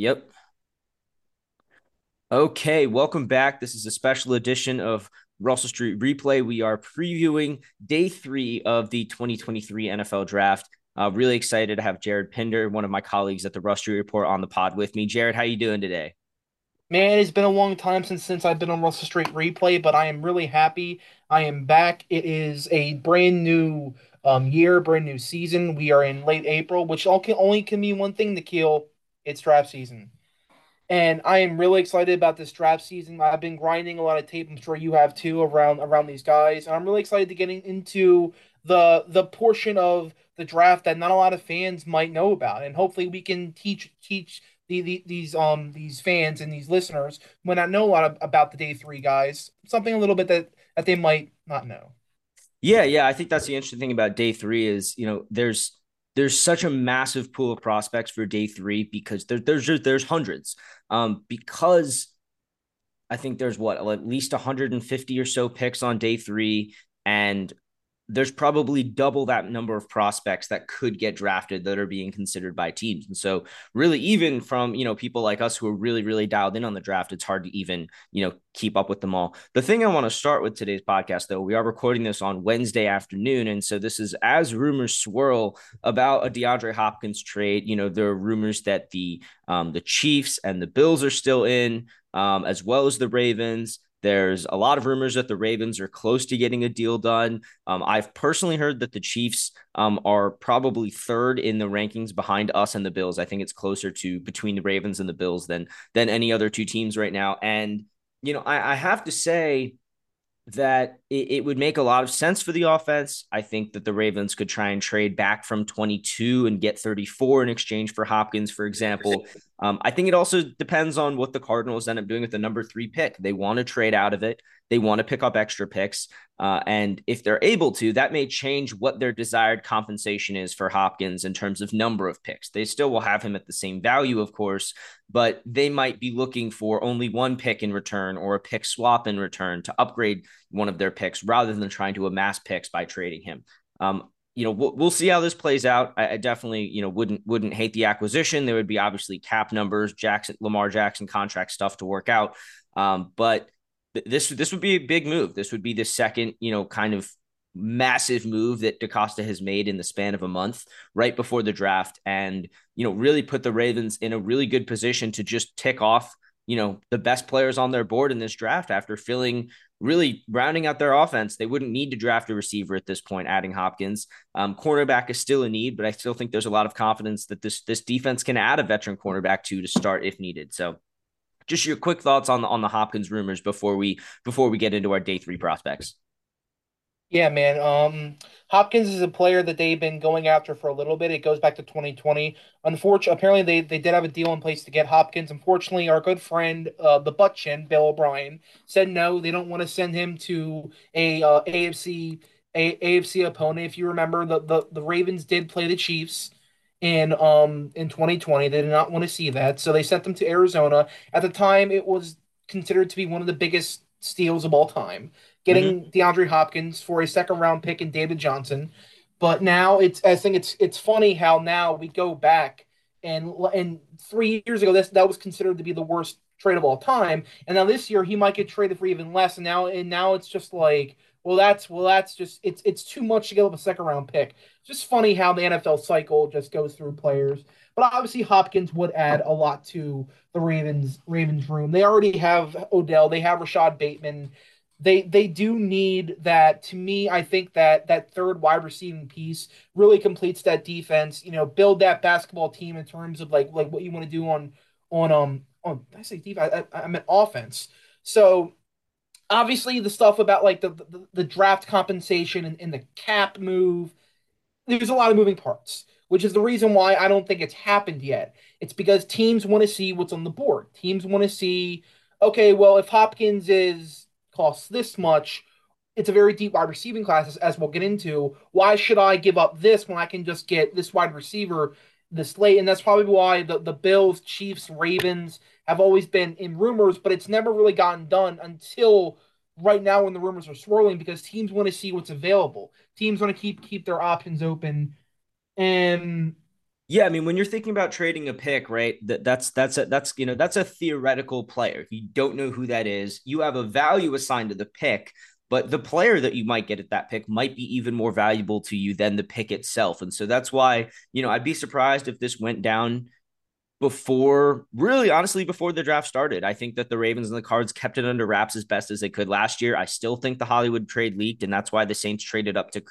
Yep. Okay, welcome back. This is a special edition of Russell Street Replay. We are previewing day three of the 2023 NFL Draft. Uh, really excited to have Jared Pinder, one of my colleagues at the Russell Street Report, on the pod with me. Jared, how you doing today? Man, it's been a long time since since I've been on Russell Street Replay, but I am really happy. I am back. It is a brand new um year, brand new season. We are in late April, which all can only can mean one thing, Nikhil. It's draft season. And I am really excited about this draft season. I've been grinding a lot of tape. I'm sure you have too around around these guys. And I'm really excited to getting into the the portion of the draft that not a lot of fans might know about. And hopefully we can teach teach the, the these um these fans and these listeners when I know a lot of, about the day three guys, something a little bit that that they might not know. Yeah, yeah. I think that's the interesting thing about day three is, you know, there's there's such a massive pool of prospects for day three because there, there's there's hundreds. Um, because I think there's what at least 150 or so picks on day three, and there's probably double that number of prospects that could get drafted that are being considered by teams. And so really even from, you know, people like us who are really really dialed in on the draft, it's hard to even, you know, keep up with them all. The thing I want to start with today's podcast though, we are recording this on Wednesday afternoon and so this is as rumors swirl about a DeAndre Hopkins trade, you know, there are rumors that the um the Chiefs and the Bills are still in um as well as the Ravens. There's a lot of rumors that the Ravens are close to getting a deal done. Um, I've personally heard that the Chiefs um, are probably third in the rankings behind us and the Bills. I think it's closer to between the Ravens and the Bills than than any other two teams right now. And you know, I, I have to say, that it, it, would make a lot of sense for the offense. I think that the Ravens could try and trade back from 22 and get 34 in exchange for Hopkins, for example. Um, I think it also depends on what the Cardinals end up doing with the number three pick. They want to trade out of it. They want to pick up extra picks. Uh, and if they're able to, that may change what their desired compensation is for Hopkins in terms of number of picks. They still will have him at the same value, of course, but they might be looking for only one pick in return or a pick swap in return to upgrade one of their picks rather than trying to amass picks by trading him. Um, you know, we'll, we'll see how this plays out. I, I, definitely, you know, wouldn't wouldn't hate the acquisition. There would be obviously cap numbers, Jackson, Lamar Jackson contract stuff to work out. Um, but this this would be a big move. This would be the second, you know, kind of massive move that DeCosta has made in the span of a month right before the draft and you know really put the Ravens in a really good position to just tick off you know the best players on their board in this draft after filling really rounding out their offense. They wouldn't need to draft a receiver at this point adding Hopkins. Um, cornerback is still a need but I still think there's a lot of confidence that this this defense can add a veteran cornerback to to start if needed. So just your quick thoughts on the on the Hopkins rumors before we before we get into our day three prospects. Yeah, man. Um, Hopkins is a player that they've been going after for a little bit. It goes back to 2020. Unfortunately, apparently they, they did have a deal in place to get Hopkins. Unfortunately, our good friend, uh, the butt chin, Bill O'Brien, said no. They don't want to send him to a uh, AFC a, AFC opponent. If you remember, the, the the Ravens did play the Chiefs in um in 2020. They did not want to see that, so they sent them to Arizona. At the time, it was considered to be one of the biggest steals of all time, getting mm-hmm. DeAndre Hopkins for a second round pick and David Johnson. But now it's I think it's it's funny how now we go back and and three years ago this that was considered to be the worst trade of all time, and now this year he might get traded for even less, and now and now it's just like well, that's well, that's just it's it's too much to give up a second round pick. It's just funny how the NFL cycle just goes through players. But obviously, Hopkins would add a lot to the Ravens Ravens room. They already have Odell. They have Rashod Bateman. They they do need that. To me, I think that that third wide receiving piece really completes that defense. You know, build that basketball team in terms of like like what you want to do on on um on I say defense. I, I, I meant offense. So obviously the stuff about like the the, the draft compensation and, and, the cap move there's a lot of moving parts which is the reason why i don't think it's happened yet it's because teams want to see what's on the board teams want to see okay well if hopkins is costs this much it's a very deep wide receiving class as, we'll get into why should i give up this when i can just get this wide receiver this late and that's probably why the, the bills chiefs ravens have always been in rumors, but it's never really gotten done until right now when the rumors are swirling because teams want to see what's available. Teams want to keep keep their options open. And Yeah, I mean, when you're thinking about trading a pick, right? That that's that's a that's you know that's a theoretical player. If you don't know who that is, you have a value assigned to the pick, but the player that you might get at that pick might be even more valuable to you than the pick itself. And so that's why you know I'd be surprised if this went down before really honestly before the draft started. I think that the Ravens and the Cards kept it under wraps as best as they could last year. I still think the Hollywood trade leaked, and that's why the Saints traded up to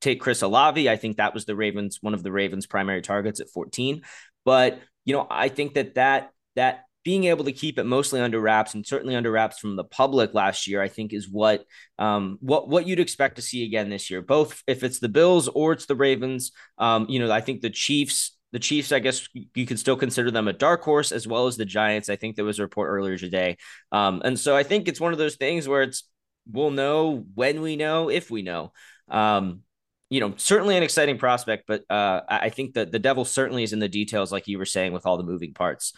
take Chris Olave. I think that was the Ravens one of the Ravens' primary targets at 14. But you know, I think that that that being able to keep it mostly under wraps and certainly under wraps from the public last year, I think is what um, what what you'd expect to see again this year. Both if it's the Bills or it's the Ravens, um, you know, I think the Chiefs the Chiefs, I guess you could still consider them a dark horse as well as the Giants. I think there was a report earlier today. Um, and so I think it's one of those things where it's we'll know when we know, if we know. Um, you know, certainly an exciting prospect, but uh, I think that the devil certainly is in the details, like you were saying, with all the moving parts.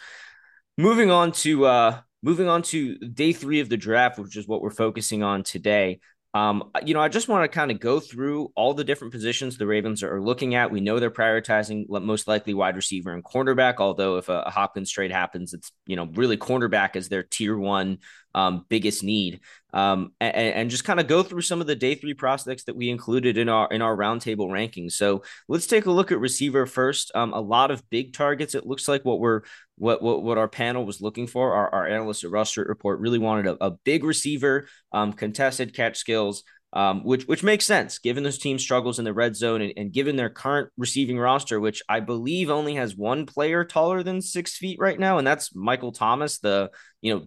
Moving on to uh, moving on to day three of the draft, which is what we're focusing on today. Um, you know, I just want to kind of go through all the different positions the Ravens are looking at. We know they're prioritizing most likely wide receiver and cornerback. Although if a, a Hopkins trade happens, it's you know really cornerback is their tier one um, biggest need. Um, and, and, just kind of go through some of the day three prospects that we included in our in our roundtable rankings. So let's take a look at receiver first. Um, a lot of big targets. It looks like what we're what what, what our panel was looking for. Our, our analyst at Rush Report really wanted a, a big receiver, um, contested catch skills. Um, which which makes sense given those team struggles in the red zone and, and, given their current receiving roster, which I believe only has one player taller than six feet right now, and that's Michael Thomas, the you know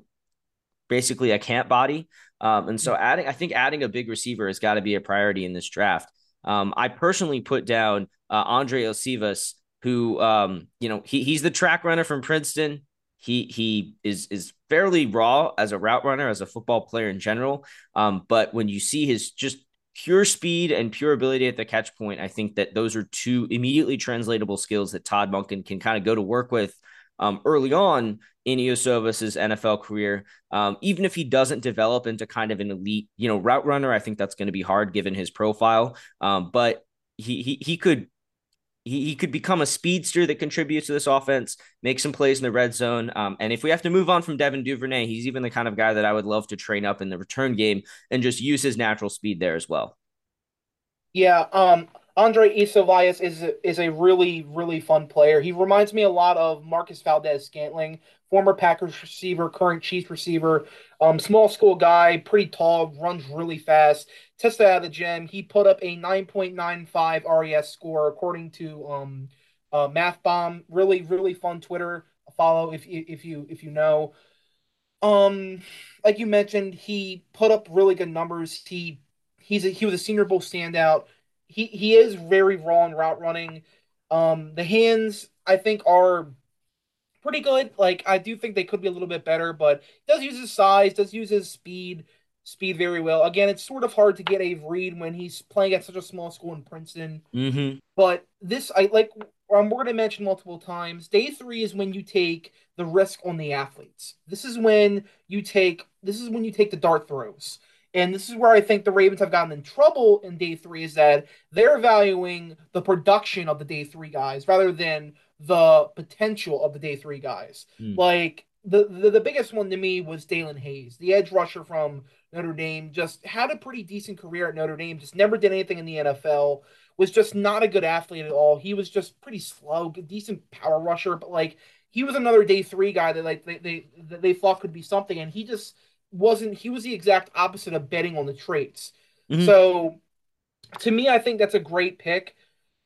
basically a camp body. Um, and so mm. adding, I think adding a big receiver has got to be a priority in this draft. Um, I personally put down uh, Andre Iosivas, who, um, you know, he, he's the track runner from Princeton. He he is is fairly raw as a route runner, as a football player in general. Um, but when you see his just pure speed and pure ability at the catch point, I think that those are two immediately translatable skills that Todd Monken can kind of go to work with um, early on in Iosivas's NFL career. Um, even if he doesn't develop into kind of an elite, you know, route runner, I think that's going to be hard given his profile. Um, but he he he could he, he could become a speedster that contributes to this offense, make some plays in the red zone. Um, and if we have to move on from Devin Duvernay, he's even the kind of guy that I would love to train up in the return game and just use his natural speed there as well. Yeah, um, Andre Iosivas is a, is a really really fun player. He reminds me a lot of Marquez Valdes-Scantling, former Packers receiver, current Chiefs receiver. Um, small school guy, pretty tall, runs really fast. Tested out of the gym, he put up a 9.95 RAS score according to um, uh, Math Bomb. Really really fun Twitter follow if you if you if you know. Um, like you mentioned, he put up really good numbers. He he's a, he was a Senior Bowl standout he he is very raw in route running. Um, the hands I think are pretty good. Like I do think they could be a little bit better, but does use his size, does use his speed, speed very well. Again, it's sort of hard to get a read when he's playing at such a small school in Princeton. Mm-hmm. But this I like. Um, we're going to mention multiple times. Day three is when you take the risk on the athletes. This is when you take. This is when you take the dart throws. And this is where I think the Ravens have gotten in trouble in day three is that they're valuing the production of the day three guys rather than the potential of the day three guys. Mm. Like the, the, the biggest one to me was Daelin Hayes, the edge rusher from Notre Dame. Just had a pretty decent career at Notre Dame. Just never did anything in the NFL. Was just not a good athlete at all. He was just pretty slow, decent power rusher, but like he was another day three guy that like they they, they thought could be something, and he just wasn't he was the exact opposite of betting on the traits. Mm-hmm. So to me, I think that's a great pick.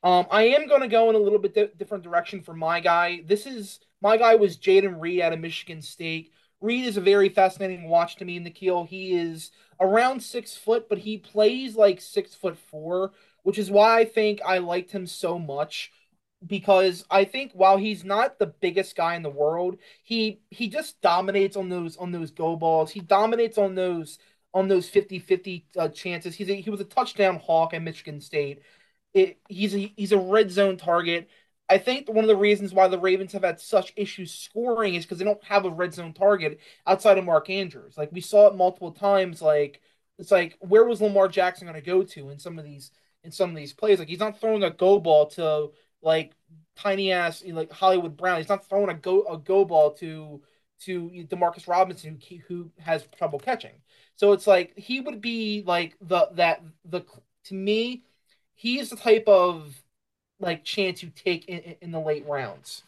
Um, I am going to go in a little bit di- different direction for my guy. This is my guy was Jayden Reed out of Michigan State. Reed is a very fascinating watch to me Nikhil. He is around six foot, but he plays like six foot four, which is why I think I liked him so much because I think while he's not the biggest guy in the world, he he just dominates on those on those go balls. He dominates on those on those 50-50 uh, chances. He's a, he was a touchdown hawk at Michigan State. It, he's a, he's a red zone target. I think one of the reasons why the Ravens have had such issues scoring is because they don't have a red zone target outside of Mark Andrews. Like we saw it multiple times. Like it's like where was Lamar Jackson going to go to in some of these in some of these plays? Like he's not throwing a go ball to like tiny ass like Hollywood Brown. He's not throwing a go a go ball to to Demarcus Robinson who who has trouble catching. So it's like he would be like the that the to me, he's the type of like chance you take in, in the late rounds.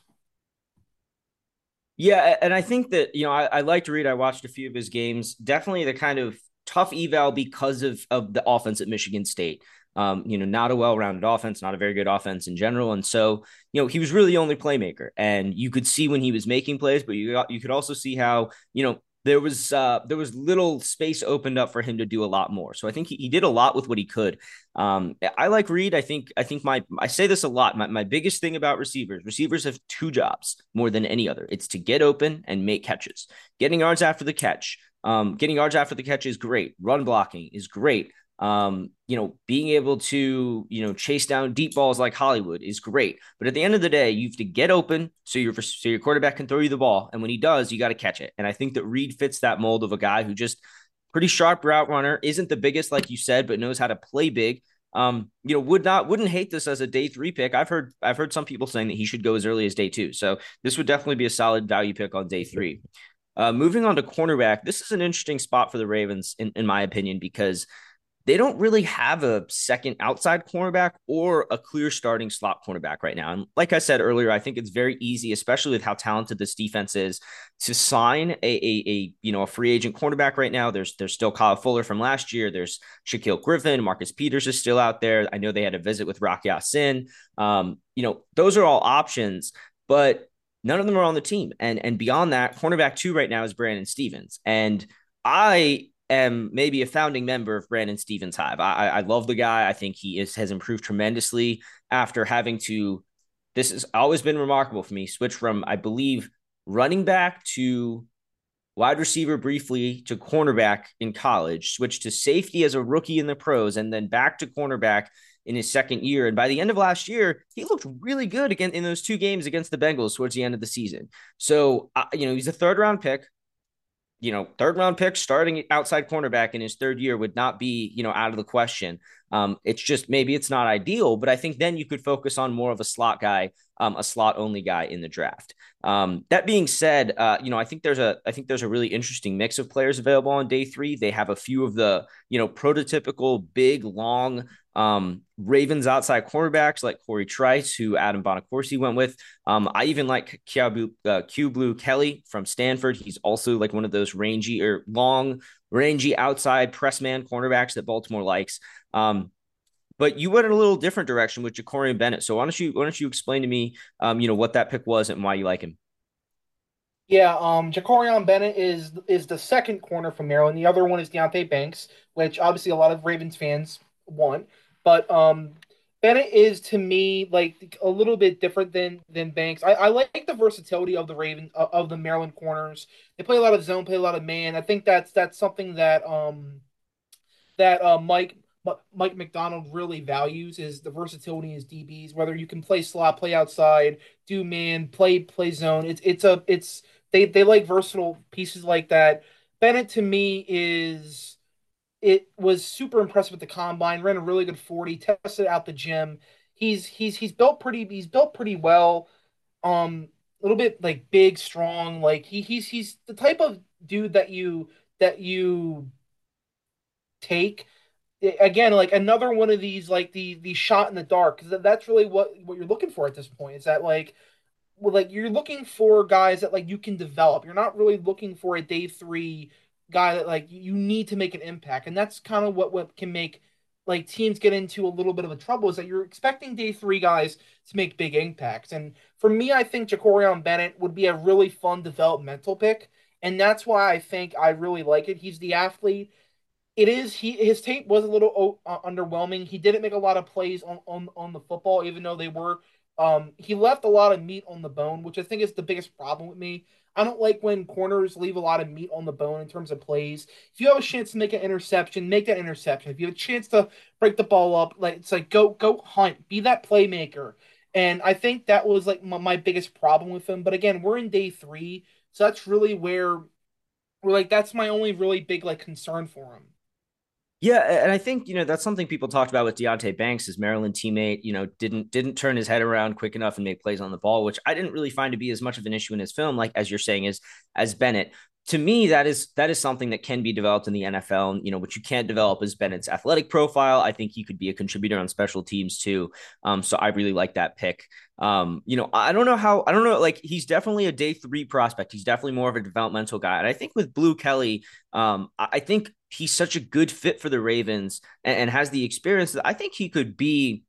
Yeah, and I think that you know I, I like to read. I watched a few of his games. Definitely the kind of tough eval because of of the offense at Michigan State. Um, you know, not a well-rounded offense, not a very good offense in general, and so you know he was really the only playmaker. And you could see when he was making plays, but you you could also see how you know there was uh, there was little space opened up for him to do a lot more. So I think he, he did a lot with what he could. Um, I like Reed. I think I think my I say this a lot. My, my biggest thing about receivers, receivers have two jobs more than any other. It's to get open and make catches. Getting yards after the catch. Um, getting yards after the catch is great. Run blocking is great um, you know, being able to, you know, chase down deep balls like Hollywood is great. But at the end of the day, you have to get open so your so your quarterback can throw you the ball. And when he does, you got to catch it. And I think that Reed fits that mold of a guy who just pretty sharp route runner, isn't the biggest, like you said, but knows how to play big. Um, you know, would not wouldn't hate this as a day three pick. I've heard I've heard some people saying that he should go as early as day two. So this would definitely be a solid value pick on day three. Uh, moving on to cornerback, this is an interesting spot for the Ravens, in, in my opinion, because they don't really have a second outside cornerback or a clear starting slot cornerback right now. And like I said earlier, I think it's very easy, especially with how talented this defense is, to sign a, a, a you know a free agent cornerback right now. There's there's still Kyle Fuller from last year. There's Shaquill Griffin, Marcus Peters is still out there. I know they had a visit with Rocky Ya-Sin. Um, you know, those are all options, but none of them are on the team. And and beyond that, cornerback two right now is Brandon Stephens. And I am maybe a founding member of Brandon Stephens Hive. I, I love the guy. I think he is, has improved tremendously after having to. This has always been remarkable for me. Switch from, I believe, running back to wide receiver briefly to cornerback in college, switched to safety as a rookie in the pros, and then back to cornerback in his second year. And by the end of last year, he looked really good again in those two games against the Bengals towards the end of the season. So, uh, you know, he's a third round pick you know, third round pick starting outside cornerback in his third year would not be, you know, out of the question. Um, it's just maybe it's not ideal, but I think then you could focus on more of a slot guy, um, a slot only guy in the draft. Um, that being said, uh, you know, I think there's a I think there's a really interesting mix of players available on day three. They have a few of the you know prototypical big long um, Ravens outside cornerbacks like Cory Trice, who Adam Bonaccorsi went with. Um, I even like Q, uh, Blu Kelly from Stanford. He's also like one of those rangy or long, rangy outside press man cornerbacks that Baltimore likes. Um, but you went in a little different direction with Jakorian Bennett. So why don't you why don't you explain to me, um, you know, what that pick was and why you like him? Yeah, um, Jakorian Bennett is is the second corner from Maryland. The other one is Deonte Banks, which obviously a lot of Ravens fans want. But um, Bennett is to me like a little bit different than than Banks. I, I like the versatility of the Raven uh, of the Maryland corners. They play a lot of zone, play a lot of man. I think that's that's something that um that uh, Mike Mike Macdonald really values is the versatility as DBs. Whether you can play slot, play outside, do man, play play zone. It's it's a it's they they like versatile pieces like that. Bennett to me is it was super impressive with the combine. Ran a really good forty. Tested out the gym. He's he's he's built pretty. He's built pretty well. Um, a little bit like big, strong. Like he he's he's the type of dude that you that you take again like another one of these like the the shot in the dark because that's really what what you're looking for at this point is that like well, like you're looking for guys that like you can develop you're not really looking for a day three guy that like you need to make an impact, and that's kind of what what can make like teams get into a little bit of a trouble is that you're expecting day three guys to make big impacts. And for me, I think Jakorian Bennett would be a really fun developmental pick. And that's why I think I really like it. He's the athlete. It is he his tape was a little uh, underwhelming. He didn't make a lot of plays on, on on the football, even though they were. Um, he left a lot of meat on the bone, which I think is the biggest problem with me. I don't like when corners leave a lot of meat on the bone in terms of plays. If you have a chance to make an interception, make that interception. If you have a chance to break the ball up, like it's like go go hunt, be that playmaker. And I think that was like my, my biggest problem with him. But again, we're in day three, so that's really where we're like that's my only really big like concern for him. Yeah, and I think you know that's something people talked about with Deonte Banks, his Maryland teammate. You know, didn't didn't turn his head around quick enough and make plays on the ball, which I didn't really find to be as much of an issue in his film, like as you're saying, is as Bennett. To me, that is that is something that can be developed in the NFL. And, you know, what you can't develop is Bennett's athletic profile. I think he could be a contributor on special teams too. Um, so I really like that pick. Um, you know, I don't know how I don't know. Like he's definitely a day three prospect. He's definitely more of a developmental guy. And I think with Blu Kelly, um, I think he's such a good fit for the Ravens and, and has the experience that I think he could be.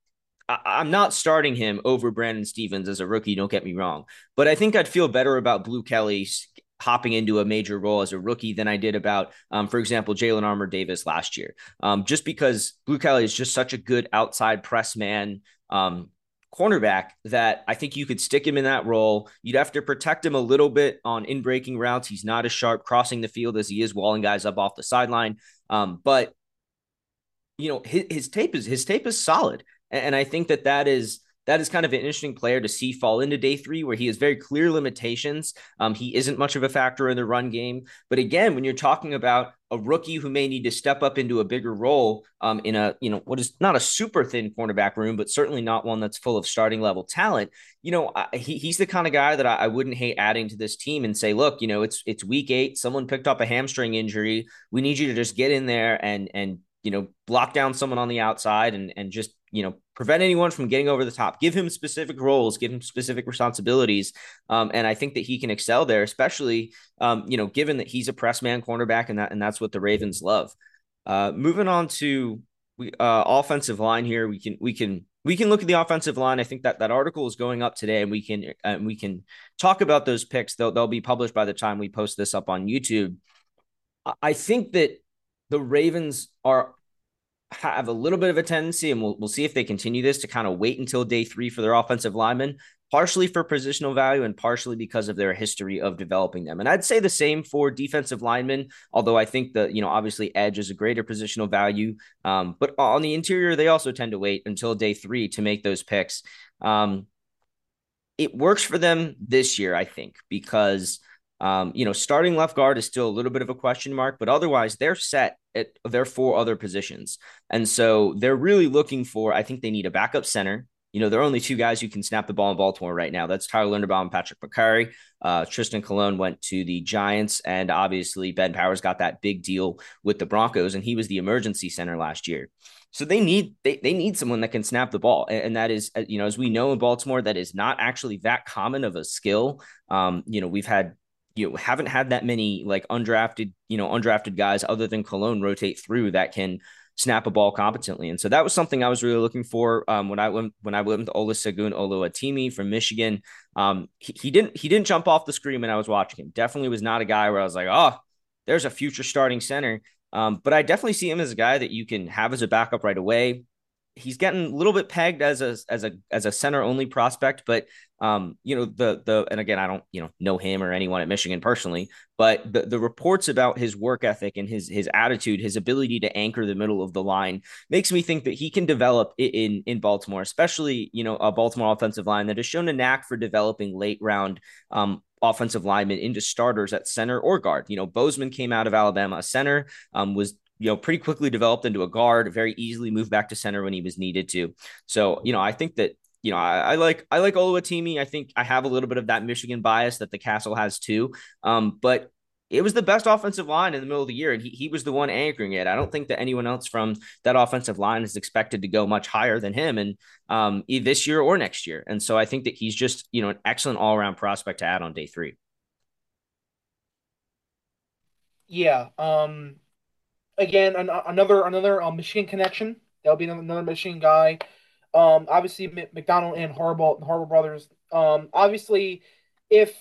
I, am not starting him over Brandon Stephens as a rookie. Don't get me wrong, but I think I'd feel better about Blu Kelly hopping into a major role as a rookie than I did about, um, for example, Jalen Armour Davis last year. Um, just because Blu Kelly is just such a good outside press man. Um, cornerback that I think you could stick him in that role. You'd have to protect him a little bit on in breaking routes. He's not as sharp crossing the field as he is walling guys up off the sideline. Um, but you know his, his tape is his tape is solid, and, and I think that that is that is kind of an interesting player to see fall into day three, where he has very clear limitations. Um, he isn't much of a factor in the run game. But again, when you're talking about a rookie who may need to step up into a bigger role um, in a, you know, what is not a super thin cornerback room, but certainly not one that's full of starting level talent, you know, I, he, he's the kind of guy that I, I wouldn't hate adding to this team and say, look, you know, it's it's week eight. Someone picked up a hamstring injury. We need you to just get in there and and you know, block down someone on the outside and and just you know prevent anyone from getting over the top. Give him specific roles, give him specific responsibilities, um, and I think that he can excel there, especially um, you know given that he's a press man cornerback and that and that's what the Ravens love. Uh, moving on to uh, offensive line here, we can we can we can look at the offensive line. I think that that article is going up today, and we can and we can talk about those picks. They'll they'll be published by the time we post this up on YouTube. I think that the Ravens are have a little bit of a tendency, and we'll, we'll see if they continue this to kind of wait until day three for their offensive linemen, partially for positional value and partially because of their history of developing them. And I'd say the same for defensive linemen, although I think that, you know, obviously edge is a greater positional value. Um, but on the interior, they also tend to wait until day three to make those picks. Um, it works for them this year, I think, because – um, you know, starting left guard is still a little bit of a question mark, but otherwise they're set at their four other positions. And so they're really looking for, I think they need a backup center. You know, there are only two guys who can snap the ball in Baltimore right now. That's Tyler Linderbaum and Patrick Mekari. Uh, Trystan Colon went to the Giants, and obviously Ben Powers got that big deal with the Broncos, and he was the emergency center last year. So they need they, they need someone that can snap the ball, and, and that is uh, you know as we know in Baltimore that is not actually that common of a skill. Um, you know we've had you know, haven't had that many like undrafted, you know, undrafted guys other than Colon rotate through that can snap a ball competently. And so that was something I was really looking for um, when I went when I went with Olusegun Oluwatimi from Michigan. Um, he, he, didn't he didn't jump off the screen when I was watching him. Definitely was not a guy where I was like, oh, there's a future starting center. Um, but I definitely see him as a guy that you can have as a backup right away he's getting a little bit pegged as a as a as a center only prospect, but um, you know the the and again I don't you know know him or anyone at Michigan personally, but the the reports about his work ethic and his his attitude, his ability to anchor the middle of the line makes me think that he can develop in in Baltimore, especially you know a Baltimore offensive line that has shown a knack for developing late round um, offensive linemen into starters at center or guard. You know, Bozeman came out of Alabama, center, um, was you know, pretty quickly developed into a guard, very easily moved back to center when he was needed to. So, you know, I think that, you know, I, I like I like Oluwatimi. I think I have a little bit of that Michigan bias that the Castle has too. Um, but it was the best offensive line in the middle of the year, and he, he was the one anchoring it. I don't think that anyone else from that offensive line is expected to go much higher than him, and um, this year or next year. And so I think that he's just you know an excellent all around prospect to add on day three. Yeah, um, again, an- another another um, Michigan connection. That'll be another Michigan guy. Um, obviously Macdonald and Harbaugh, Harbaugh brothers. Um, obviously, if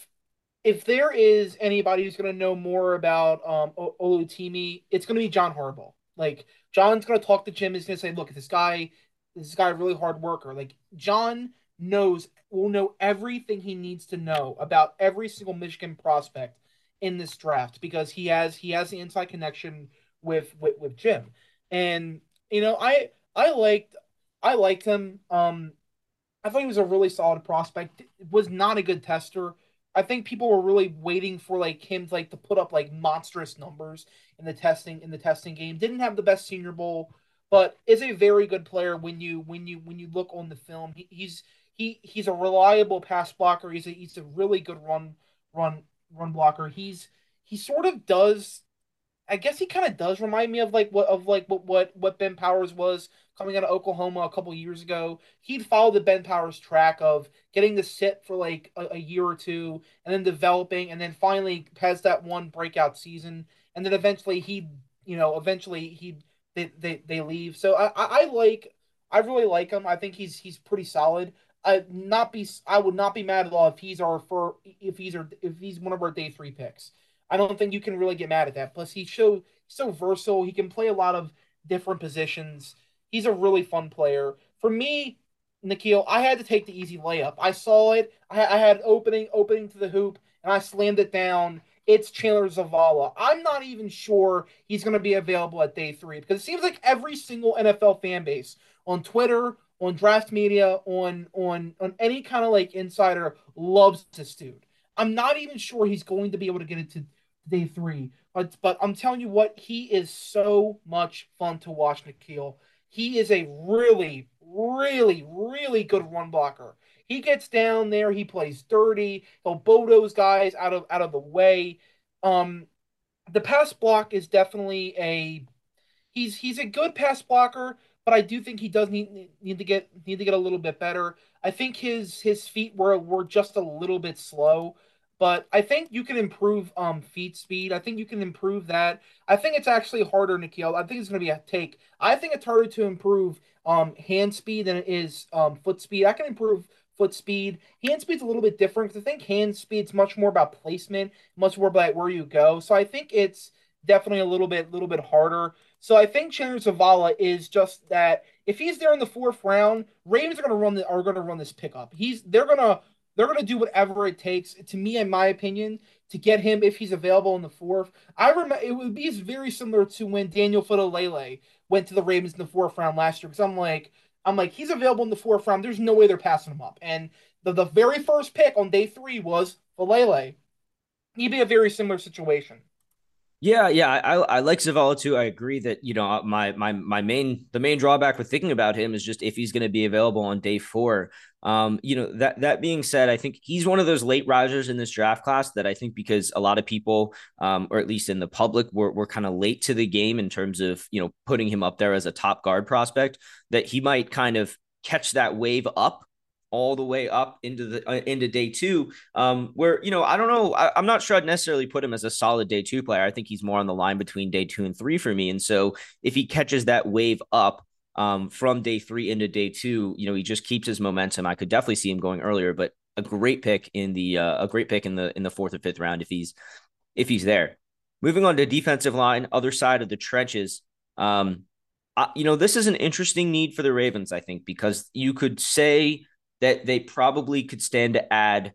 if there is anybody who's going to know more about um o- Oluwatimi, it's going to be John Harbaugh. Like John's going to talk to Jim. He's going to say, "Look, this guy, this guy, really hard worker." Like John knows will know everything he needs to know about every single Michigan prospect in this draft because he has he has the inside connection with with, with Jim. And you know, I I liked I liked him. Um I thought he was a really solid prospect. Was not a good tester. I think people were really waiting for like him to, like to put up like monstrous numbers in the testing in the testing game. Didn't have the best Senior Bowl, but is a very good player when you when you when you look on the film. He, he's he he's a reliable pass blocker. He's a he's a really good run run run blocker. He's he sort of does I guess he kind of does remind me of like what of like what what what Ben Powers was coming out of Oklahoma a couple years ago. He'd follow the Ben Powers track of getting to sit for like a, a, year or two and then developing and then finally has that one breakout season and then eventually he you know eventually he they they, they leave. So I, I, I like I really like him. I think he's he's pretty solid. I not be I would not be mad at all if he's our for if he's our if he's one of our day three picks. I don't think you can really get mad at that. Plus, he's so so versatile. He can play a lot of different positions. He's a really fun player. For me, Nikhil, I had to take the easy layup. I saw it. I, I had opening opening to the hoop, and I slammed it down. It's Chandler Zavala. I'm not even sure he's going to be available at day three because it seems like every single NFL fan base on Twitter, on draft media, on on on any kind of like insider loves this dude. I'm not even sure he's going to be able to get it to day three. But but I'm telling you what, he is so much fun to watch, Nikhil. He is a really, really, really good run blocker. He gets down there, he plays dirty, he'll bow those guys out of out of the way. Um the pass block is definitely a he's he's a good pass blocker, but I do think he does need need to get need to get a little bit better. I think his his feet were were just a little bit slow. But I think you can improve um feet speed. I think you can improve that. I think it's actually harder, Nikhil. I think it's going to be a take. I think it's harder to improve um hand speed than it is um foot speed. I can improve foot speed. Hand speed's a little bit different because I think hand speed's much more about placement, much more about where you go. So I think it's definitely a little bit, little bit harder. So I think Chandler Zavala is just that. If he's there in the fourth round, Ravens are going to run the, are going to run this pickup. He's they're going to they're going to do whatever it takes, to me, in my opinion, to get him if he's available in the fourth. I remember it would be very similar to when Daniel Faalele went to the Ravens in the fourth round last year. Because I'm like, I'm like, he's available in the fourth round. There's no way they're passing him up. And the, the very first pick on day three was Faalele. He'd be a very similar situation. Yeah, yeah, I I like Zavala too. I agree that you know my my my main the main drawback with thinking about him is just if he's going to be available on day four. Um, you know that that being said, I think he's one of those late risers in this draft class that I think because a lot of people, um, or at least in the public, were were kind of late to the game in terms of you know putting him up there as a top guard prospect. That he might kind of catch that wave up all the way up into the uh, into day two. Um, where you know I don't know, I, am not sure I'd necessarily put him as a solid day two player. I think he's more on the line between day two and three for me. And so if he catches that wave up um, from day three into day two, you know he just keeps his momentum. I could definitely see him going earlier, but a great pick in the uh, a great pick in the in the fourth or fifth round if he's if he's there. Moving on to defensive line, other side of the trenches. Um, uh, you know, this is an interesting need for the Ravens, I think, because you could say that they probably could stand to add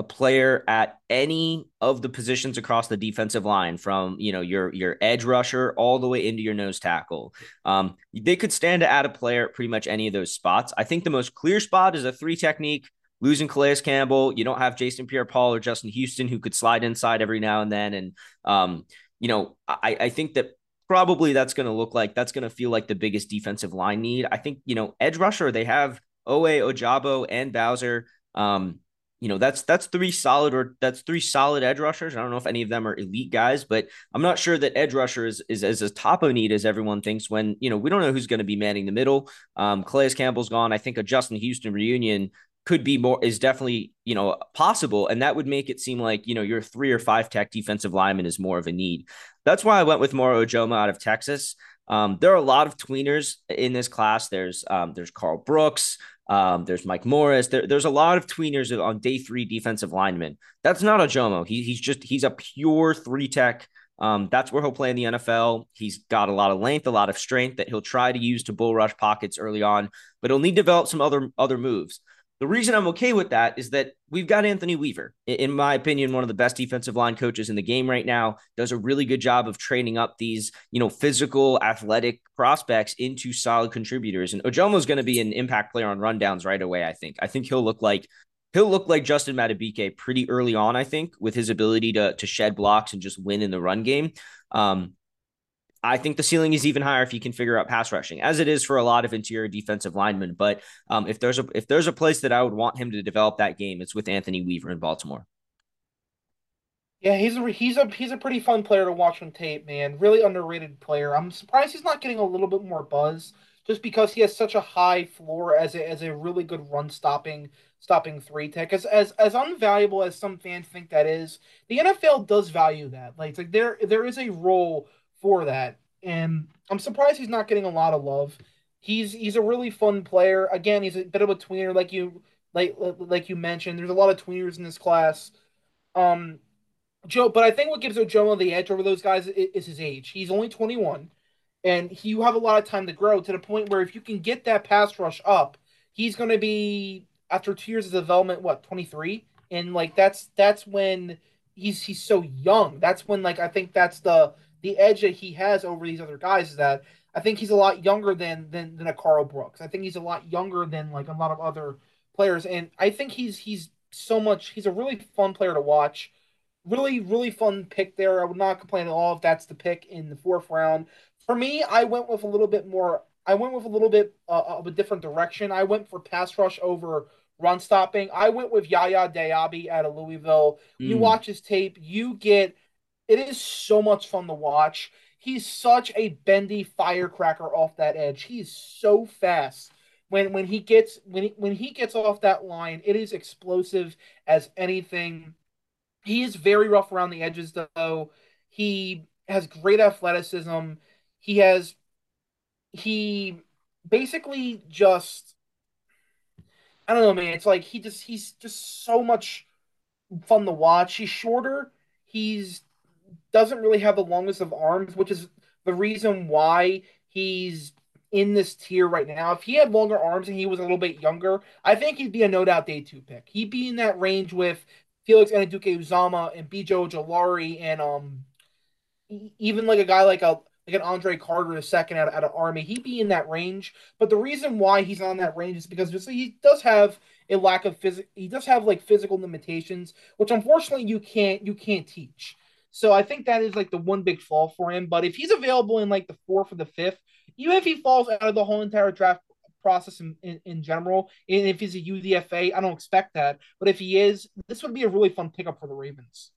a player at any of the positions across the defensive line from you know your your edge rusher all the way into your nose tackle. Um, they could stand to add a player at pretty much any of those spots. I think the most clear spot is a three technique losing Calais Campbell. You don't have Jason Pierre-Paul or Justin Houston who could slide inside every now and then. And um, you know I, I think that probably that's going to look like that's going to feel like the biggest defensive line need. I think you know edge rusher they have Oweh, Ojabo, and Bowser. Um, you know, that's that's three solid or that's three solid edge rushers. I don't know if any of them are elite guys, but I'm not sure that edge rusher is is as top of need as everyone thinks. When you know we don't know who's going to be manning the middle. Um, Calais Campbell's gone. I think a Justin Houston reunion could be more is definitely you know possible, and that would make it seem like you know your three or five tech defensive lineman is more of a need. That's why I went with Moro Ojomo out of Texas. Um, there are a lot of tweeners in this class. There's um, there's Karl Brooks. Um, there's Mike Morris. There, there's a lot of tweeners on day three defensive linemen. That's not Ojomo. He, he's just he's a pure three tech. Um, that's where he'll play in the NFL. He's got a lot of length, a lot of strength that he'll try to use to bull rush pockets early on, but he'll need to develop some other other moves. The reason I'm okay with that is that we've got Anthony Weaver, in my opinion, one of the best defensive line coaches in the game right now, does a really good job of training up these, you know, physical, athletic prospects into solid contributors. And Ojomo is going to be an impact player on rundowns right away, I think. I think he'll look like he'll look like Justin Madubuike pretty early on, I think, with his ability to to shed blocks and just win in the run game. Um, I think the ceiling is even higher if you can figure out pass rushing, as it is for a lot of interior defensive linemen. But um, if there's a if there's a place that I would want him to develop that game, it's with Anthony Weaver in Baltimore. Yeah, he's a he's a he's a pretty fun player to watch on tape, man. Really underrated player. I'm surprised he's not getting a little bit more buzz, just because he has such a high floor as a as a really good run stopping stopping three tech. As as as unvaluable as some fans think that is, the NFL does value that. Like, like there there is a role for that, and I'm surprised he's not getting a lot of love. He's he's a really fun player. Again, he's a bit of a tweener, like you like like you mentioned. There's a lot of tweeners in this class. Um, Joe, but I think what gives Ojomo the edge over those guys is, is his age. He's only 21, and he, you have a lot of time to grow to the point where if you can get that pass rush up, he's going to be after two years of development, what 23, and like that's that's when he's he's so young. That's when like I think that's the the edge that he has over these other guys is that I think he's a lot younger than than than a Karl Brooks. I think he's a lot younger than like a lot of other players, and I think he's he's so much. He's a really fun player to watch really, really fun pick there. I would not complain at all if that's the pick in the fourth round. For me, I went with a little bit more. I went with a little bit uh, of a different direction. I went for pass rush over run stopping. I went with Yaya Diaby out of Louisville. Mm. You watch his tape, you get it is so much fun to watch. He's such a bendy firecracker off that edge. He's so fast. When when he gets when he, when he gets off that line, it is explosive as anything he is very rough around the edges, though. He has great athleticism. He has he basically just I don't know, man. It's like he just he's just so much fun to watch. He's shorter. He's doesn't really have the longest of arms, which is the reason why he's in this tier right now. If he had longer arms and he was a little bit younger, I think he'd be a no doubt day two pick. He'd be in that range with Felix Anudike-Uzomah and BJ Ojulari and um even like a guy like a like an Andre Carter a second out, out of Army, he'd be in that range. But the reason why he's on that range is because just, he does have a lack of physical. He does have like physical limitations, which unfortunately you can't you can't teach. So I think that is like the one big flaw for him. But if he's available in like the fourth or the fifth, even if he falls out of the whole entire draft process in, in, in, general. And if he's a UDFA, I don't expect that. But if he is, this would be a really fun pickup for the Ravens.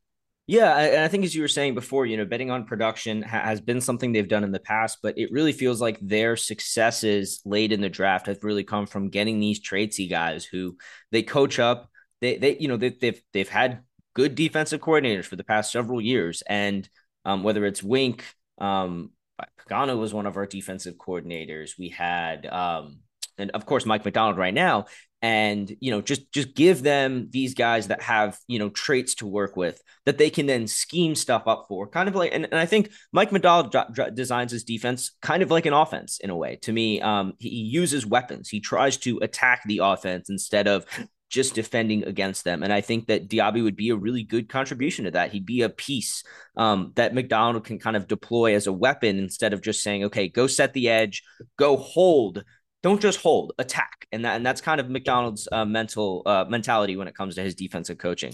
Yeah, and I think as you were saying before, you know, betting on production has been something they've done in the past, but it really feels like their successes late in the draft have really come from getting these tradesy guys who they coach up. They, they, you know, they, they've they've had good defensive coordinators for the past several years, and um, whether it's Wink, um, Pagano was one of our defensive coordinators. We had um, and of course Mike Macdonald right now. And you know just just give them these guys that have you know traits to work with that they can then scheme stuff up for. Kind of like and, and i think mike Macdonald designs his defense kind of like an offense in a way. To me um, he uses weapons. He tries to attack the offense instead of just defending against them. And I think that Diaby would be a really good contribution to that. He'd be a piece um, that Macdonald can kind of deploy as a weapon instead of just saying, okay, go set the edge, go hold don't just hold, attack, and that and that's kind of Macdonald's uh, mental uh, mentality when it comes to his defensive coaching.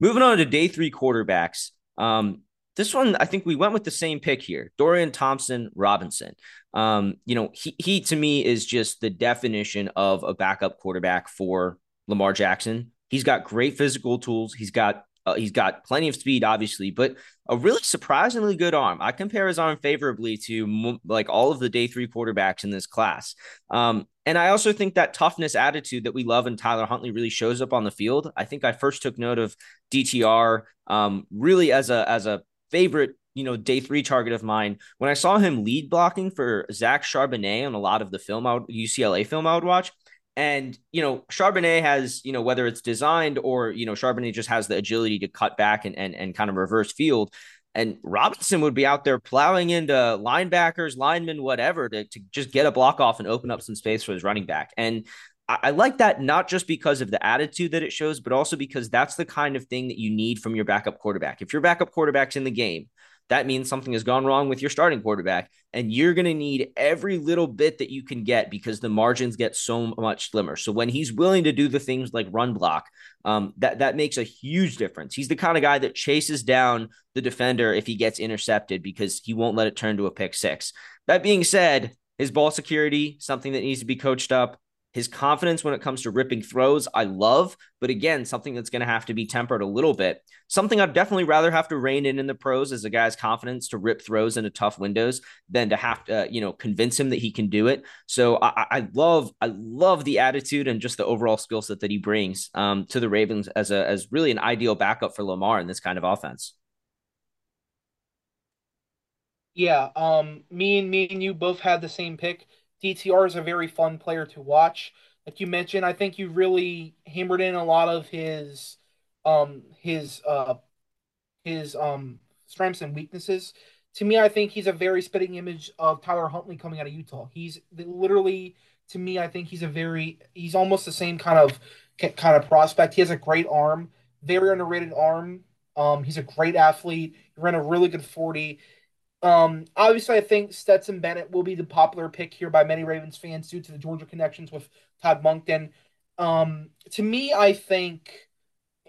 Moving on to day three quarterbacks. Um, this one, I think we went with the same pick here. Dorian Thompson Robinson. Um, you know, he he to me is just the definition of a backup quarterback for Lamar Jackson. He's got great physical tools. He's got uh, he's got plenty of speed, obviously, but a really surprisingly good arm. I compare his arm favorably to like all of the day three quarterbacks in this class. Um, and I also think that toughness attitude that we love in Tyler Huntley really shows up on the field. I think I first took note of DTR um, really as a as a favorite you know, day three target of mine. When I saw him lead blocking for Zach Charbonnet on a lot of the film out UCLA film I would watch, and, you know, Charbonnet has, you know, whether it's designed or, you know, Charbonnet just has the agility to cut back and, and, and kind of reverse field. And Robinson would be out there plowing into linebackers, linemen, whatever, to, to just get a block off and open up some space for his running back. And I, I like that not just because of the attitude that it shows, but also because that's the kind of thing that you need from your backup quarterback. If your backup quarterback's in the game, that means something has gone wrong with your starting quarterback. And you're going to need every little bit that you can get because the margins get so much slimmer. So when he's willing to do the things like run block, um, that, that makes a huge difference. He's the kind of guy that chases down the defender if he gets intercepted because he won't let it turn to a pick six. That being said, his ball security, something that needs to be coached up. His confidence when it comes to ripping throws, I love, but again, something that's going to have to be tempered a little bit. Something I'd definitely rather have to rein in in the pros is a guy's confidence to rip throws into tough windows than to have to, uh, you know, convince him that he can do it. So I, I love, I love the attitude and just the overall skill set that he brings um, to the Ravens as a as really an ideal backup for Lamar in this kind of offense. Yeah, um, me and me and you both had the same pick. DTR is a very fun player to watch. Like you mentioned, I think you really hammered in a lot of his um his uh his um strengths and weaknesses. To me, I think he's a very spitting image of Tyler Huntley coming out of Utah. He's literally to me, I think he's a very he's almost the same kind of kind of prospect. He has a great arm, very underrated arm. Um, he's a great athlete. He ran a really good 40. Um, obviously, I think Stetson Bennett will be the popular pick here by many Ravens fans due to the Georgia connections with Todd Monken. Um, to me, I think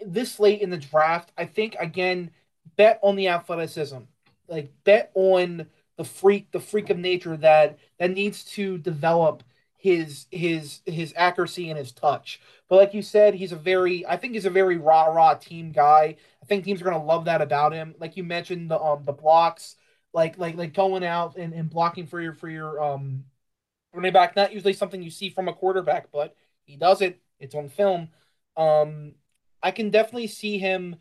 this late in the draft, I think again, bet on the athleticism, like bet on the freak, the freak of nature that that needs to develop his his his accuracy and his touch. But like you said, he's a very I think he's a very rah rah team guy. I think teams are gonna love that about him. Like you mentioned, the um the blocks like like like going out and, and blocking for your for your um running back. Not usually something you see from a quarterback, but he does it. It's on film. Um, I can definitely see him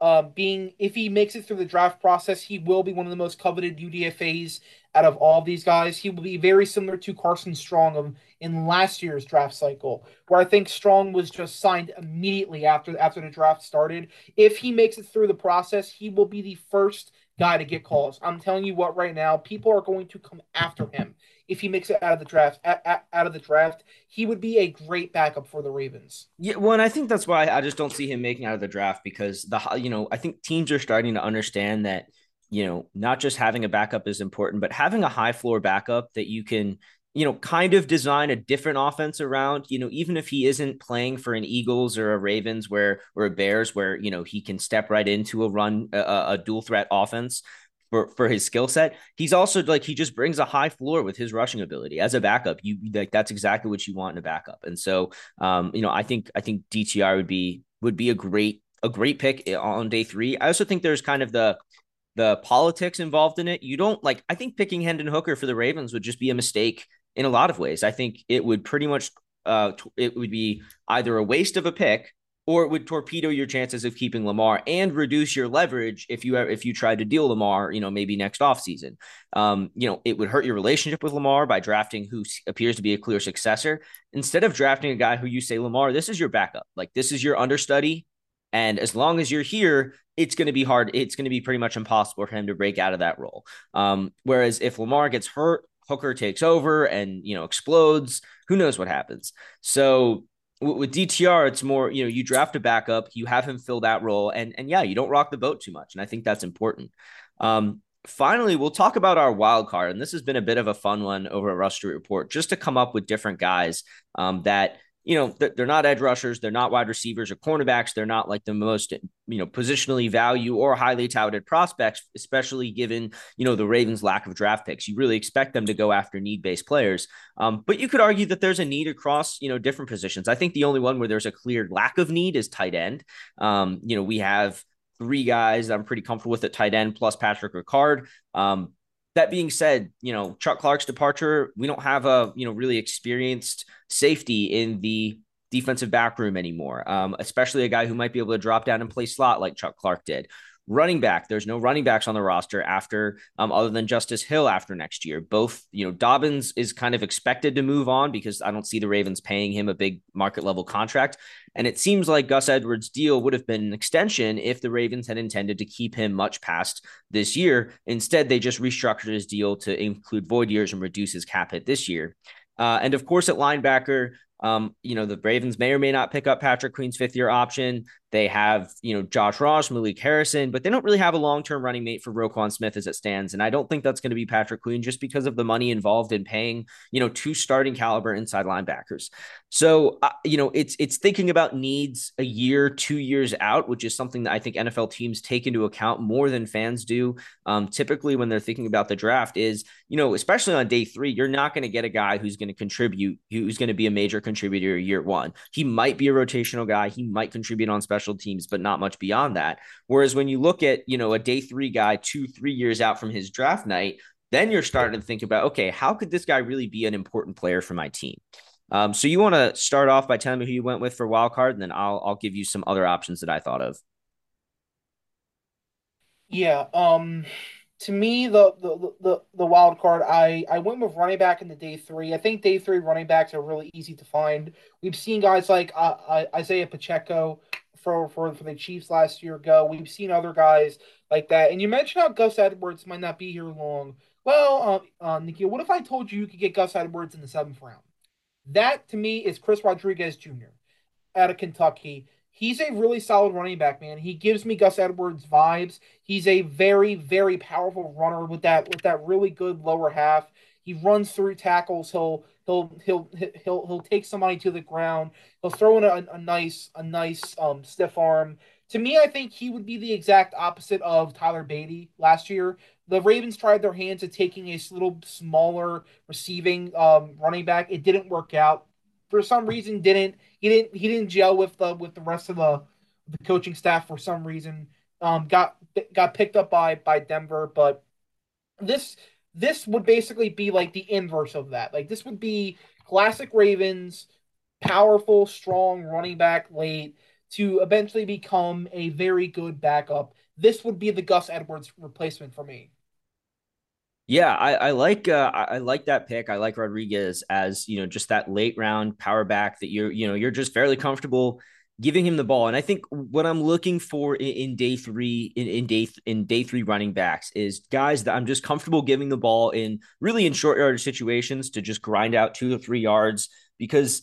uh, being if he makes it through the draft process, he will be one of the most coveted UDFA's out of all of these guys. He will be very similar to Carson Strong in last year's draft cycle, where I think Strong was just signed immediately after after the draft started. If he makes it through the process, he will be the first guy to get calls. I'm telling you what, right now, people are going to come after him if he makes it out of the draft. out of the draft, he would be a great backup for the Ravens. Yeah, well, and I think that's why I just don't see him making out of the draft because the you know I think teams are starting to understand that you know not just having a backup is important, but having a high floor backup that you can you know, kind of design a different offense around, you know, even if he isn't playing for an Eagles or a Ravens where or a Bears where, you know, he can step right into a run a, a dual threat offense for for his skill set. He's also like he just brings a high floor with his rushing ability as a backup. You like that's exactly what you want in a backup. And so um, you know, I think I think DTR would be would be a great a great pick on day 3. I also think there's kind of the the politics involved in it. You don't like I think picking Hendon Hooker for the Ravens would just be a mistake in a lot of ways. I think it would pretty much uh, it would be either a waste of a pick or it would torpedo your chances of keeping Lamar and reduce your leverage if you if you tried to deal Lamar, you know, maybe next offseason. Um, you know, it would hurt your relationship with Lamar by drafting who appears to be a clear successor instead of drafting a guy who you say Lamar, this is your backup. Like this is your understudy and as long as you're here, it's going to be hard. It's going to be pretty much impossible for him to break out of that role. Um, whereas if Lamar gets hurt Hooker takes over and you know explodes. Who knows what happens? So with, DTR, it's more you know you draft a backup, you have him fill that role, and and yeah, you don't rock the boat too much, and I think that's important. Um, finally, we'll talk about our wild card, and this has been a bit of a fun one over at Street Report, just to come up with different guys um, that you know, they're not edge rushers, they're not wide receivers or cornerbacks, they're not like the most, you know, positionally value or highly touted prospects, especially given, you know, the Ravens' lack of draft picks. You really expect them to go after need based players. Um, but you could argue that there's a need across, you know, different positions. I think the only one where there's a clear lack of need is tight end. Um, you know, we have three guys that I'm pretty comfortable with at tight end plus Patrick Ricard. Um, that being said, you know, Chuck Clark's departure, we don't have a, you know, really experienced safety in the defensive back room anymore, um, especially a guy who might be able to drop down and play slot like Chuck Clark did. Running back, there's no running backs on the roster after, um, other than Justice Hill after next year. Both, you know, Dobbins is kind of expected to move on because I don't see the Ravens paying him a big market level contract. And it seems like Gus Edwards' deal would have been an extension if the Ravens had intended to keep him much past this year. Instead, they just restructured his deal to include void years and reduce his cap hit this year. Uh, and of course, at linebacker, Um, you know, the Ravens may or may not pick up Patrick Queen's fifth year option. They have, you know, Josh Ross, Malik Harrison, but they don't really have a long term running mate for Roquan Smith as it stands. And I don't think that's going to be Patrick Queen just because of the money involved in paying, you know, two starting caliber inside linebackers. So, uh, you know, it's it's thinking about needs a year, two years out, which is something that I think NFL teams take into account more than fans do. Um, typically, when they're thinking about the draft, is you know, especially on day three, you're not going to get a guy who's going to contribute, who's going to be a major contributor year one. He might be a rotational guy, he might contribute on special teams, but not much beyond that. Whereas when you look at you know a day three guy, two, three years out from his draft night, then you're starting to think about okay, how could this guy really be an important player for my team? Um, so you want to start off by telling me who you went with for wild card, and then I'll I'll give you some other options that I thought of. Yeah, um, to me, the, the the the wild card, I I went with running back in the day three. I think day three running backs are really easy to find. We've seen guys like uh, uh Isaiah Pacheco for, for for the Chiefs last year go. We've seen other guys like that. And you mentioned how Gus Edwards might not be here long. Well, uh, uh, Nikhil, what if I told you you could get Gus Edwards in the seventh round? That to me is Chris Rodriguez Jr. out of Kentucky. He's a really solid running back, man. He gives me Gus Edwards vibes. He's a very, very powerful runner with that with that really good lower half. He runs through tackles. He'll he'll he'll he'll he'll take somebody to the ground. He'll throw in a, a nice a nice um stiff arm. To me, I think he would be the exact opposite of Tyler Badie last year. The Ravens tried their hands at taking a little smaller receiving um, running back. It didn't work out. For some reason, didn't he didn't he didn't gel with the with the rest of the the coaching staff for some reason. Um, got got picked up by by Denver, but this this would basically be like the inverse of that. Like this would be classic Ravens, powerful, strong running back late to eventually become a very good backup. This would be the Gus Edwards replacement for me. Yeah, I, I like uh, I like that pick. I like Rodriguez as you know just that late round power back that you're you know you're just fairly comfortable giving him the ball. And I think what I'm looking for in, in day three in, in day in day three running backs is guys that I'm just comfortable giving the ball in really in short yard situations to just grind out two or three yards because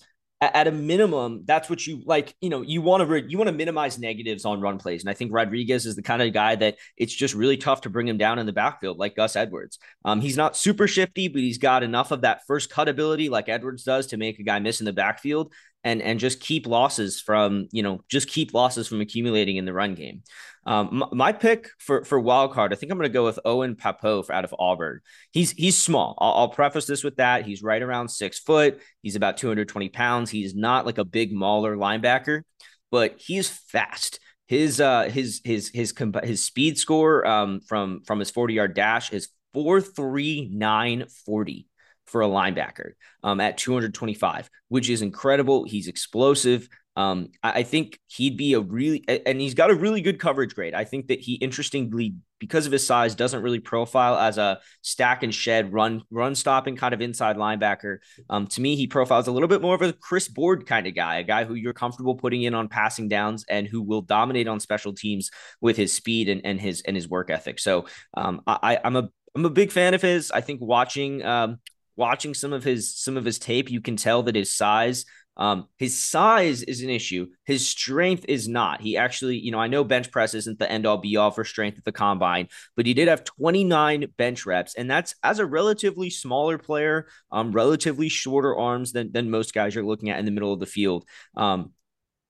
at a minimum, that's what you like. You know, you want to you want to minimize negatives on run plays, and I think Rodriguez is the kind of guy that it's just really tough to bring him down in the backfield, like Gus Edwards. Um, he's not super shifty, but he's got enough of that first cut ability, like Edwards does, to make a guy miss in the backfield and and just keep losses from you know just keep losses from accumulating in the run game. Um, my, pick for for wild card, I think I'm going to go with Owen Pappoe out of Auburn. He's he's small. I'll, I'll, preface this with that. He's right around six foot. He's about 220 pounds. He's not like a big mauler linebacker, but he's fast. His uh his his his his speed score um from from his 40 yard dash is four three nine forty for a linebacker um, at 225, which is incredible. He's explosive. Um, I, think he'd be a really, and he's got a really good coverage grade. I think that he, interestingly, because of his size, doesn't really profile as a stack and shed run run stopping kind of inside linebacker. Um, to me, he profiles a little bit more of a Chris Board kind of guy, a guy who you're comfortable putting in on passing downs and who will dominate on special teams with his speed and, and his and his work ethic. So um, I, I'm a I'm a big fan of his. I think watching um, watching some of his some of his tape, you can tell that his size um, his size is an issue. His strength is not. He actually, you know, I know bench press isn't the end all be all for strength at the combine, but he did have 29 bench reps, and that's as a relatively smaller player, um, relatively shorter arms than than most guys you're looking at in the middle of the field. Um,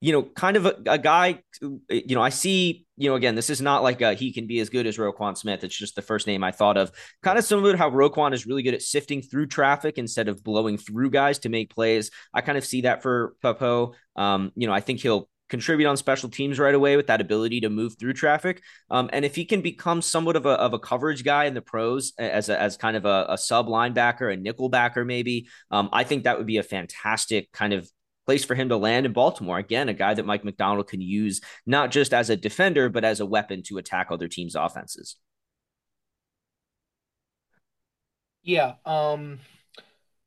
you know, kind of a, a, guy, you know, I see, you know, again, this is not like a, he can be as good as Roquan Smith. It's just the first name I thought of. Kind of similar to how Roquan is really good at sifting through traffic instead of blowing through guys to make plays. I kind of see that for Pappoe. Um, you know, I think he'll contribute on special teams right away with that ability to move through traffic. Um, and if he can become somewhat of a, of a coverage guy in the pros as, a, as kind of a, a sub linebacker, a nickel backer, maybe, um, I think that would be a fantastic kind of place for him to land in Baltimore. Again, a guy that Mike Macdonald can use not just as a defender, but as a weapon to attack other teams' offenses. Yeah. Um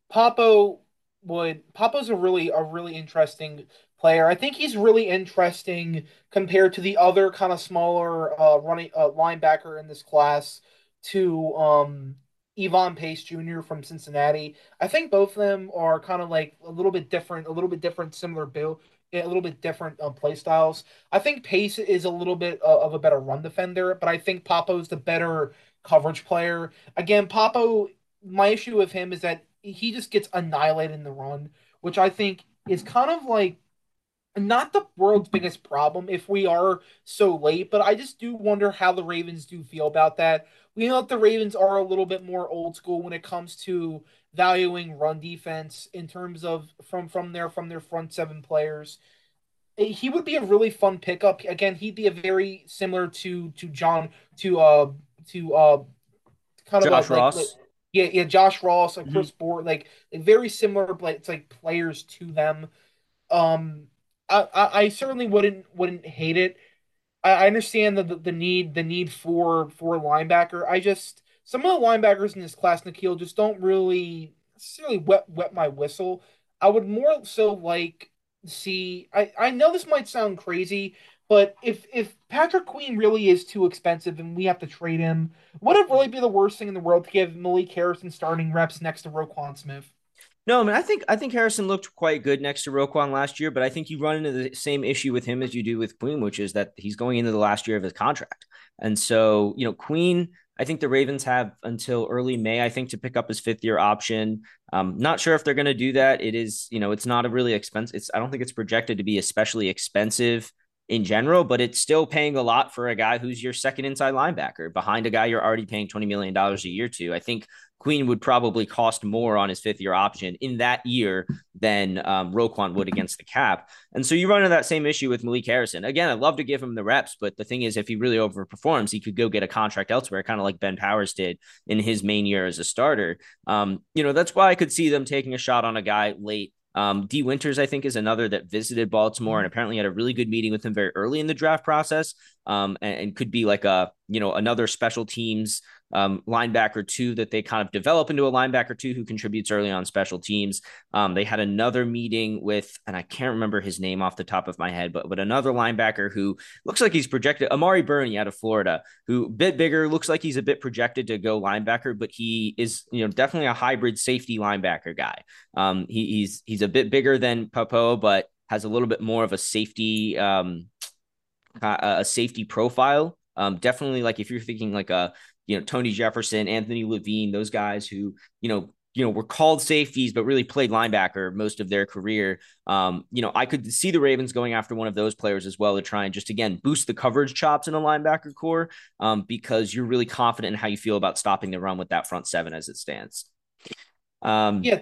Pappoe would Pappoe's a really a really interesting player. I think he's really interesting compared to the other kind of smaller uh running uh, linebacker in this class to um Ivan Pace Jr. from Cincinnati. I think both of them are kind of like a little bit different, a little bit different, similar build, a little bit different um, play styles. I think Pace is a little bit uh, of a better run defender, but I think Pappoe's the better coverage player. Again, Pappoe, my issue with him is that he just gets annihilated in the run, which I think is kind of like not the world's biggest problem if we are so late, but I just do wonder how the Ravens do feel about that. We know that the Ravens are a little bit more old school when it comes to valuing run defense in terms of from from their from their front seven players. He would be a really fun pickup. Again, he'd be a very similar to to John to uh to uh kind of Josh like, Ross. Like, yeah, yeah, Josh Ross, like mm-hmm. Chris Board, like very similar, but it's like players to them. Um, I, I, certainly wouldn't wouldn't hate it. I, I understand the, the, the need the need for for linebacker. I just some of the linebackers in this class, Nikhil, just don't really necessarily wet wet my whistle. I would more so like see. I I know this might sound crazy, but if if Patrick Queen really is too expensive and we have to trade him, would it really be the worst thing in the world to give Malik Harrison starting reps next to Roquan Smith? No, I mean I think I think Harrison looked quite good next to Roquan last year, but I think you run into the same issue with him as you do with Queen, which is that he's going into the last year of his contract. And so, you know, Queen, I think the Ravens have until early May, I think, to pick up his fifth year option. Um, not sure if they're going to do that. It is, you know, it's not a really expensive. It's I don't think it's projected to be especially expensive in general, but it's still paying a lot for a guy who's your second inside linebacker behind a guy you're already paying $20 million a year to. I think Queen would probably cost more on his fifth year option in that year than um, Roquan would against the cap. And so you run into that same issue with Malik Harrison. Again, I'd love to give him the reps, but the thing is, if he really overperforms, he could go get a contract elsewhere, kind of like Ben Powers did in his main year as a starter. Um, you know, that's why I could see them taking a shot on a guy late um, Dee Winters, I think, is another that visited Baltimore and apparently had a really good meeting with him very early in the draft process, um, and, and, could be like a you know another special teams um, linebacker two that they kind of develop into a linebacker two who contributes early on special teams. Um, they had another meeting with, and I can't remember his name off the top of my head, but but another linebacker who looks like he's projected, Amari Burney out of Florida, who bit bigger, looks like he's a bit projected to go linebacker, but he is you know definitely a hybrid safety linebacker guy. Um, he, he's he's a bit bigger than Pappoe, but has a little bit more of a safety um, a safety profile. Um, definitely like if you're thinking like a you know, Tony Jefferson, Anthony Levine, those guys who, you know, you know, were called safeties, but really played linebacker most of their career. Um, you know, I could see the Ravens going after one of those players as well to try and just again boost the coverage chops in a linebacker corps um, because you're really confident in how you feel about stopping the run with that front seven as it stands. Um, yeah.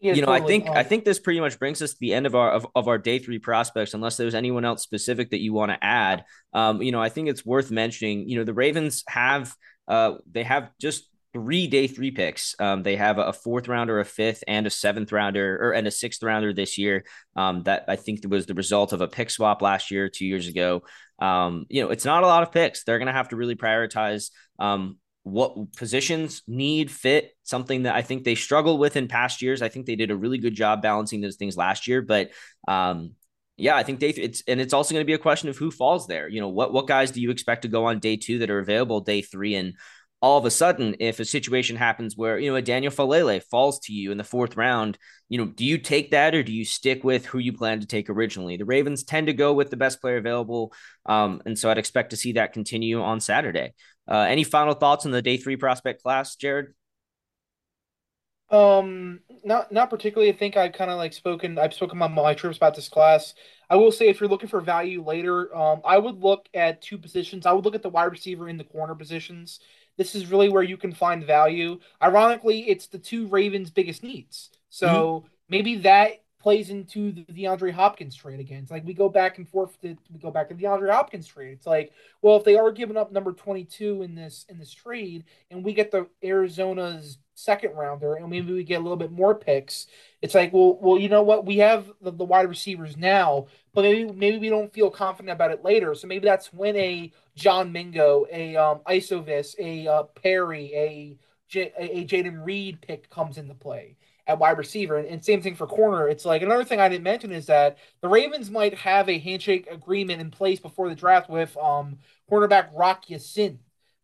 Yeah, you know, totally. I think um, I think this pretty much brings us to the end of our of, of our day three prospects. Unless there's anyone else specific that you want to add, um, you know, I think it's worth mentioning. You know, the Ravens have uh, they have just three day three picks. Um, they have a fourth rounder, a fifth, and a seventh rounder, or and a sixth rounder this year. Um, that I think was the result of a pick swap last year, two years ago. Um, you know, it's not a lot of picks. They're going to have to really prioritize um, what positions need fit. Something that I think they struggled with in past years. I think they did a really good job balancing those things last year, but um, yeah, I think day th- it's and it's also going to be a question of who falls there. You know, what what guys do you expect to go on day two that are available day three? And all of a sudden, if a situation happens where you know a Daniel Faalele falls to you in the fourth round, you know, do you take that or do you stick with who you plan to take originally? The Ravens tend to go with the best player available, um, and so I'd expect to see that continue on Saturday. Uh, any final thoughts on the day three prospect class, Jared? Um, not not particularly. I think I've kind of like spoken. I've spoken on my trips about this class. I will say, if you're looking for value later, um, I would look at two positions. I would look at the wide receiver and the corner positions. This is really where you can find value. Ironically, it's the two Ravens' biggest needs. So mm-hmm. maybe that plays into the DeAndre Hopkins trade again. It's like we go back and forth. To, we go back to the DeAndre Hopkins trade. It's like, well, if they are giving up number 22 in this in this trade, and we get the Arizona's second rounder, and maybe we get a little bit more picks, it's like, well, well, you know what? We have the, the wide receivers now, but maybe maybe we don't feel confident about it later. So maybe that's when a John Mingo, a um, Iosivas, a uh, Perry, a J- a Jayden Reed pick comes into play at wide receiver. And, and, same thing for corner. It's like another thing I didn't mention is that the Ravens might have a handshake agreement in place before the draft with um cornerback Rock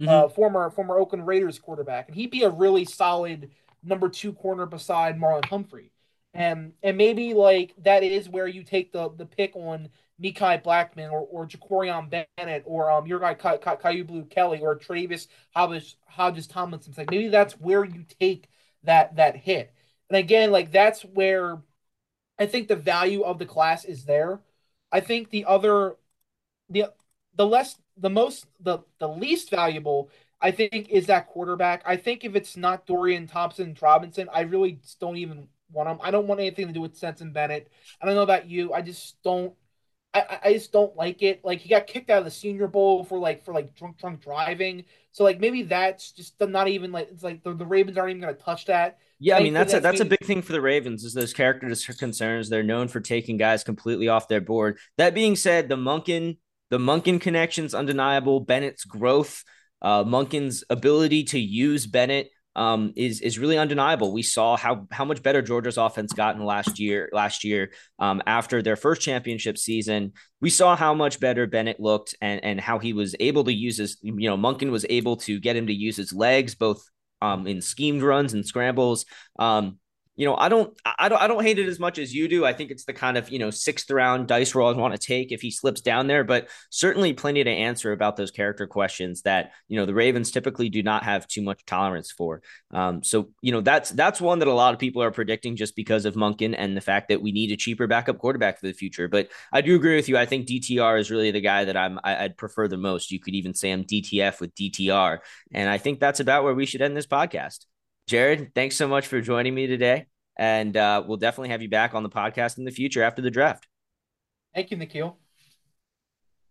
Ya-Sin. uh, former former Oakland Raiders quarterback, and he'd be a really solid number two corner beside Marlon Humphrey. And and maybe like that is where you take the the pick on Mekhi Blackman or, or Jakorian Bennett or um your guy Ky- Ky- Kyu Blu Kelly or Travis Hodges Hodges Tomlinson. Like maybe that's where you take that that hit. And again, like that's where I think the value of the class is there. I think the other the the less the most the the least valuable I think is that quarterback. I think if it's not Dorian Thompson Robinson, I really don't even want him. I don't want anything to do with Stetson Bennett. I don't know about you. I just don't I, I just don't like it. Like he got kicked out of the Senior Bowl for like for like drunk drunk driving. So like maybe that's just not even like it's like the, the Ravens aren't even going to touch that. Yeah, I mean that's a, that's a big thing for the Ravens is those character concerns. They're known for taking guys completely off their board. That being said, the Monken the Monken connection's undeniable. Bennett's growth, uh, Monken's ability to use Bennett um, is is really undeniable. We saw how how much better Georgia's offense got in last year. Last year, um, after their first championship season, we saw how much better Bennett looked and and how he was able to use his. You know, Monken was able to get him to use his legs both um, in schemed runs and scrambles. Um, you know, I don't, I don't, I don't hate it as much as you do. I think it's the kind of you know sixth round dice roll I want to take if he slips down there, but certainly plenty to answer about those character questions that you know the Ravens typically do not have too much tolerance for. Um, so you know that's that's one that a lot of people are predicting just because of Monken and the fact that we need a cheaper backup quarterback for the future. But I do agree with you. I think DTR is really the guy that I'm I, I'd prefer the most. You could even say I'm DTF with DTR, and I think that's about where we should end this podcast. Jared, thanks so much for joining me today. And uh, we'll definitely have you back on the podcast in the future after the draft. Thank you, Nikhil.